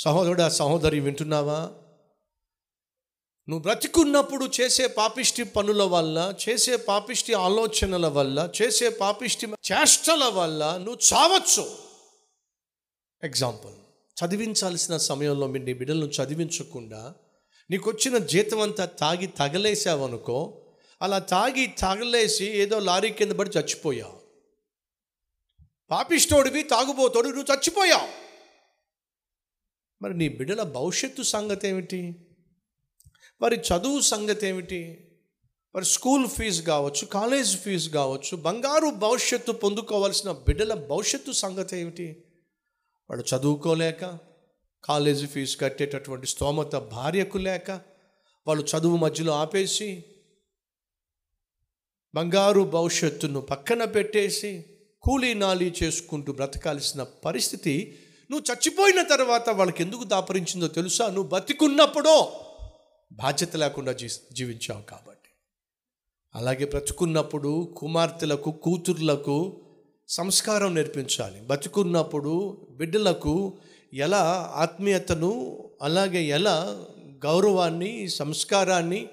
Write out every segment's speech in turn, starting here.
సహోదరుడా సహోదరి వింటున్నావా? నువ్వు బ్రతికున్నప్పుడు చేసే పాపిష్టి పనుల వల్ల చేసే పాపిష్టి ఆలోచనల వల్ల చేసే పాపిష్టి చేష్టల వల్ల నువ్వు చావచ్చు. ఎగ్జాంపుల్ చదివించాల్సిన సమయంలో మీ నీ బిడ్డలను చదివించకుండా నీకు వచ్చిన జీతం అంతా తాగి తగలేసావనుకో అలా తాగి తగలేసి ఏదో లారీ కింద పడి చచ్చిపోయావు. పాపిష్టోడివి తాగుబోతోడు నువ్వు చచ్చిపోయావు. మరి నీ బిడ్డల భవిష్యత్తు సంగతి ఏమిటి వారి చదువు సంగతి ఏమిటి వారి స్కూల్ ఫీజు కావచ్చు కాలేజ్ ఫీజు కావచ్చు బంగారు భవిష్యత్తు పొందుకోవాల్సిన బిడ్డల భవిష్యత్తు సంగతి ఏమిటి వాడు చదువుకోలేక కాలేజీ ఫీజు కట్టేటటువంటి స్తోమత భార్యకు లేక వాళ్ళు చదువు మధ్యలో ఆపేసి బంగారు భవిష్యత్తును పక్కన పెట్టేసి కూలీ నాలీ చేసుకుంటూ బ్రతకాల్సిన పరిస్థితి నువ్వు చచ్చిపోయిన తర్వాత వాళ్ళకి ఎందుకు దాపరించిందో తెలుసా? నువ్వు బతికున్నప్పుడో బాధ్యత లేకుండా జీ జీవించావు కాబట్టి. అలాగే బ్రతుకున్నప్పుడు కుమార్తెలకు కూతుర్లకు సంస్కారం నేర్పించాలి. బతుకున్నప్పుడు బిడ్డలకు ఎలా ఆత్మీయతను అలాగే ఎలా గౌరవాన్ని సంస్కారాన్ని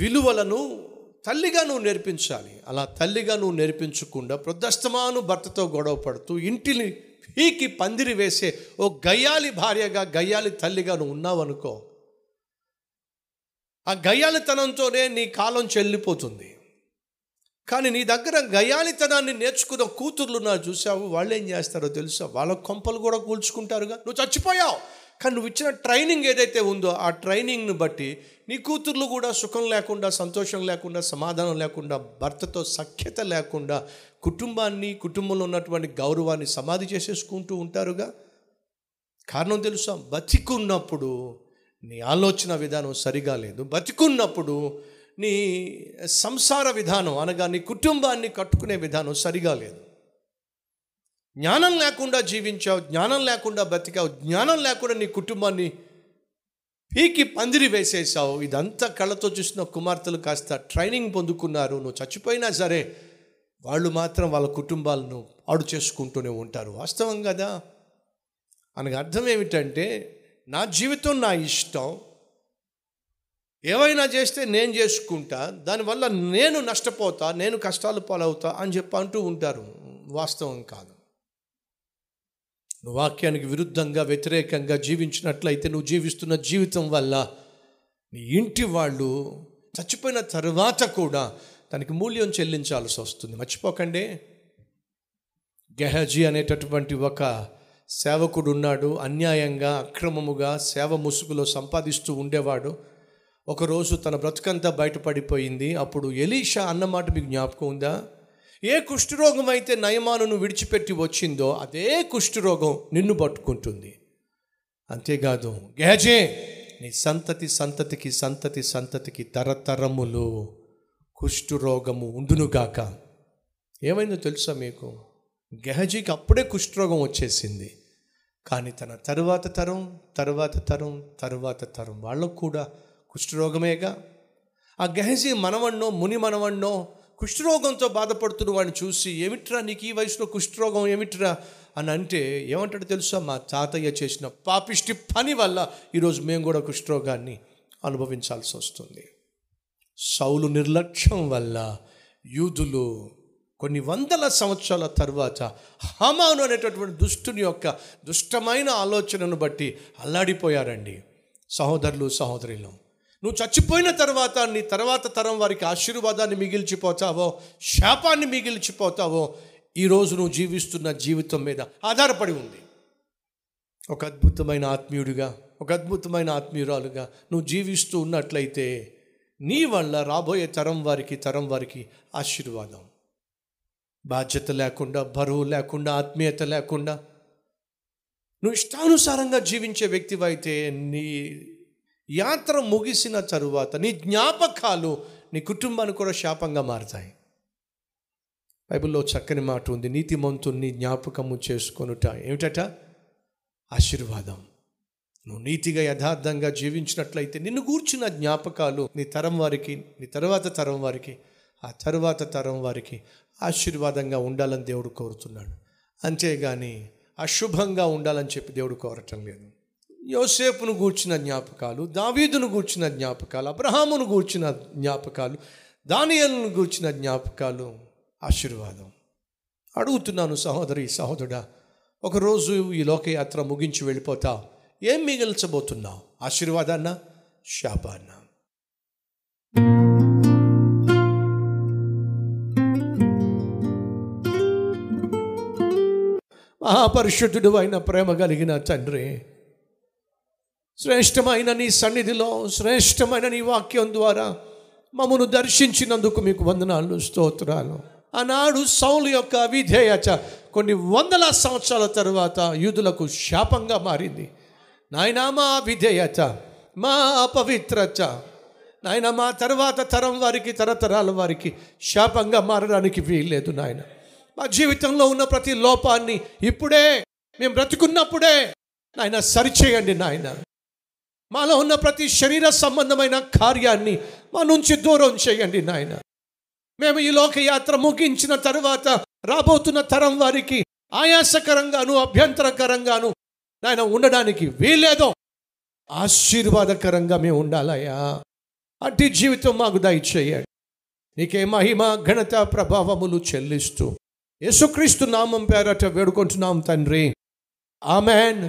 విలువలను తల్లిగా నువ్వు నేర్పించాలి. అలా తల్లిగా నువ్వు నేర్పించకుండా ప్రొద్దస్తమాను భర్తతో గొడవ పడుతూ ఇంటిని పీకి పందిరి వేసే ఓ గయ్యాలి భార్యగా గయ్యాలి తల్లిగా నువ్వు ఉన్నావనుకో ఆ గయ్యాలితనంతోనే నీ కాలం చెల్లిపోతుంది. కానీ నీ దగ్గర గయాలితనాన్ని నేర్చుకున్న కూతుర్లు నా చూసావు వాళ్ళు ఏం చేస్తారో తెలుసా? వాళ్ళ కొంపలు కూడా కూల్చుకుంటారుగా. నువ్వు చచ్చిపోయావు. కానీ నువ్వు ఇచ్చిన ట్రైనింగ్ ఏదైతే ఉందో ఆ ట్రైనింగ్ను బట్టి నీ కూతుర్లు కూడా సుఖం లేకుండా సంతోషం లేకుండా సమాధానం లేకుండా భర్తతో సఖ్యత లేకుండా కుటుంబాన్ని కుటుంబంలో ఉన్నటువంటి గౌరవాన్ని సమాధి చేసేసుకుంటూ ఉంటారుగా? కారణం తెలుసా? బతికున్నప్పుడు నీ ఆలోచన విధానం సరిగా లేదు. బతికున్నప్పుడు నీ సంసార విధానం అనగా నీ కుటుంబాన్ని కట్టుకునే విధానం సరిగా లేదు. జ్ఞానం లేకుండా జీవించావు జ్ఞానం లేకుండా బతికావు జ్ఞానం లేకుండా నీ కుటుంబాన్ని పీకి పందిరి వేసేసావు. ఇదంతా కళ్ళతో చూసిన కుమార్తెలు కాస్త ట్రైనింగ్ పొందుకున్నారు. నువ్వు చచ్చిపోయినా సరే వాళ్ళు మాత్రం వాళ్ళ కుటుంబాలను పాడు చేసుకుంటూనే ఉంటారు. వాస్తవం కదా? అనగా అర్థం ఏమిటంటే నా జీవితం నా ఇష్టం ఏవైనా చేస్తే నేను చేసుకుంటా దానివల్ల నేను నష్టపోతా నేను కష్టాలు పాలవుతా అని చెప్పి అంటూ ఉంటారు. వాస్తవం కాదు. నువ్వు వాక్యానికి విరుద్ధంగా వ్యతిరేకంగా జీవించినట్లయితే నువ్వు జీవిస్తున్న జీవితం వల్ల నీ ఇంటి వాళ్ళు చచ్చిపోయిన తర్వాత కూడా దానికి మూల్యం చెల్లించాల్సి వస్తుంది. మర్చిపోకండి. గెహజీ అనేటటువంటి ఒక సేవకుడు ఉన్నాడు. అన్యాయంగా అక్రమముగా సేవ ముసుగులో సంపాదిస్తూ ఉండేవాడు. ఒకరోజు తన బ్రతుకంతా బయటపడిపోయింది. అప్పుడు ఎలీషా అన్నమాట మీకు జ్ఞాపకం ఉందా? ఏ కుష్ఠరోగం అయితే నయమానును విడిచిపెట్టి వచ్చిందో అదే కుష్ఠరోగం నిన్ను పట్టుకుంటుంది. అంతేకాదు గేజే నీ సంతతి సంతతికి సంతతి సంతతికి తరతరములు కుష్ఠరోగము ఉండునుగాక. ఏమైందో తెలుసా మీకు? గెహజీకి అప్పుడే కుష్ఠరోగం వచ్చేసింది. కానీ తన తరువాత తరం తరువాత తరం తరువాత తరం వాళ్ళకు కూడా కుష్ఠరోగమేగా? ఆ గహజీ మనవన్నో ముని మనవన్నో కుష్ఠరోగంతో బాధపడుతున్న వాడిని చూసి ఏమిట్రా నీకు ఈ వయసులో కుష్ఠరోగం? ఏమిట్రా? అని అంటే ఏమంటాడు తెలుసా? మా తాతయ్య చేసిన పాపిష్టి పని వల్ల ఈరోజు మేము కూడా కుష్ఠరోగాన్ని అనుభవించాల్సి వస్తుంది. సౌలు నిర్లక్ష్యం వల్ల యూదులు కొన్ని వందల సంవత్సరాల తర్వాత హమాను అనేటటువంటి దుష్టుని యొక్క దుష్టమైన ఆలోచనను బట్టి అల్లాడిపోయారండి. సహోదరులు సహోదరులు నువ్వు చచ్చిపోయిన తర్వాత నీ తర్వాత తరం వారికి ఆశీర్వాదాన్ని మిగిల్చిపోతావో శాపాన్ని మిగిల్చిపోతావో ఈరోజు నువ్వు జీవిస్తున్న జీవితం మీద ఆధారపడి ఉంది. ఒక అద్భుతమైన ఆత్మీయుడిగా ఒక అద్భుతమైన ఆత్మీయురాలుగా నువ్వు జీవిస్తూ ఉన్నట్లయితే నీ వల్ల రాబోయే తరం వారికి తరం వారికి ఆశీర్వాదం. బాధ్యత లేకుండా బరువు లేకుండా ఆత్మీయత లేకుండా నువ్వు ఇష్టానుసారంగా జీవించే వ్యక్తివైతే నీ యాత్ర ముగిసిన తరువాత నీ జ్ఞాపకాలు నీ కుటుంబానికి కూడా శాపంగా మారుతాయి. బైబిల్లో చక్కని మాట ఉంది. నీతిమంతుని జ్ఞాపకము చేసుకొనుట ఏమిటట? ఆశీర్వాదం. నువ్వు నీతిగా యథార్థంగా జీవించినట్లయితే నిన్ను గూర్చిన జ్ఞాపకాలు నీ తరం వారికి నీ తర్వాత తరం వారికి ఆ తరువాత తరం వారికి ఆశీర్వాదంగా ఉండాలని దేవుడు కోరుతున్నాడు. అంతేగాని అశుభంగా ఉండాలని చెప్పి దేవుడు కోరటం లేదు. యోసేపును గూర్చిన జ్ఞాపకాలు దావీదును గూర్చిన జ్ఞాపకాలు అబ్రహామును గూర్చిన జ్ఞాపకాలు దానియలను గూర్చిన జ్ఞాపకాలు. ఆశీర్వాదం. అడుగుతున్నాను సహోదరి సహోదరుడా ఒకరోజు ఈ లోకయాత్ర ముగించి వెళ్ళిపోతావు ఏం మిగిల్చబోతున్నావు ఆశీర్వాదాన్న? శాపాన్న? మహాపరిశుద్ధుడు అయిన ప్రేమ కలిగిన తండ్రి శ్రేష్టమైన నీ సన్నిధిలో శ్రేష్టమైన నీ వాక్యం ద్వారా మమ్మను దర్శించినందుకు మీకు వందనాలు స్తోత్రాలు. ఆనాడు సౌలు యొక్క అవిధేయత కొన్ని వందల సంవత్సరాల తర్వాత యూదులకు శాపంగా మారింది. నాయన మా అవిధేయత మా అపవిత్రత నాయన మా తర్వాత తరం వారికి తరతరాల వారికి శాపంగా మారడానికి వీల్లేదు నాయన. మా జీవితంలో ఉన్న ప్రతి లోపాన్ని ఇప్పుడే మేము బ్రతుకున్నప్పుడే నాయన సరిచేయండి నాయన. మాలో ఉన్న ప్రతి శరీర సంబంధమైన కార్యాన్ని మా నుంచి దూరం చేయండి నాయన. మేము ఈ లోకయాత్ర ముగించిన తరువాత రాబోతున్న తరం వారికి ఆయాసకరంగాను అభ్యంతరకరంగాను నాయన ఉండడానికి వీలేదో ఆశీర్వాదకరంగా మేము ఉండాలయ్యా. అట్టి జీవితం మాకు దయచేయండి. నీకే మహిమ ఘనత ప్రభావములు చెల్లిస్తూ యేసుక్రీస్తు నామం పేరట వేడుకుంటున్నాం తండ్రి. ఆమెన్.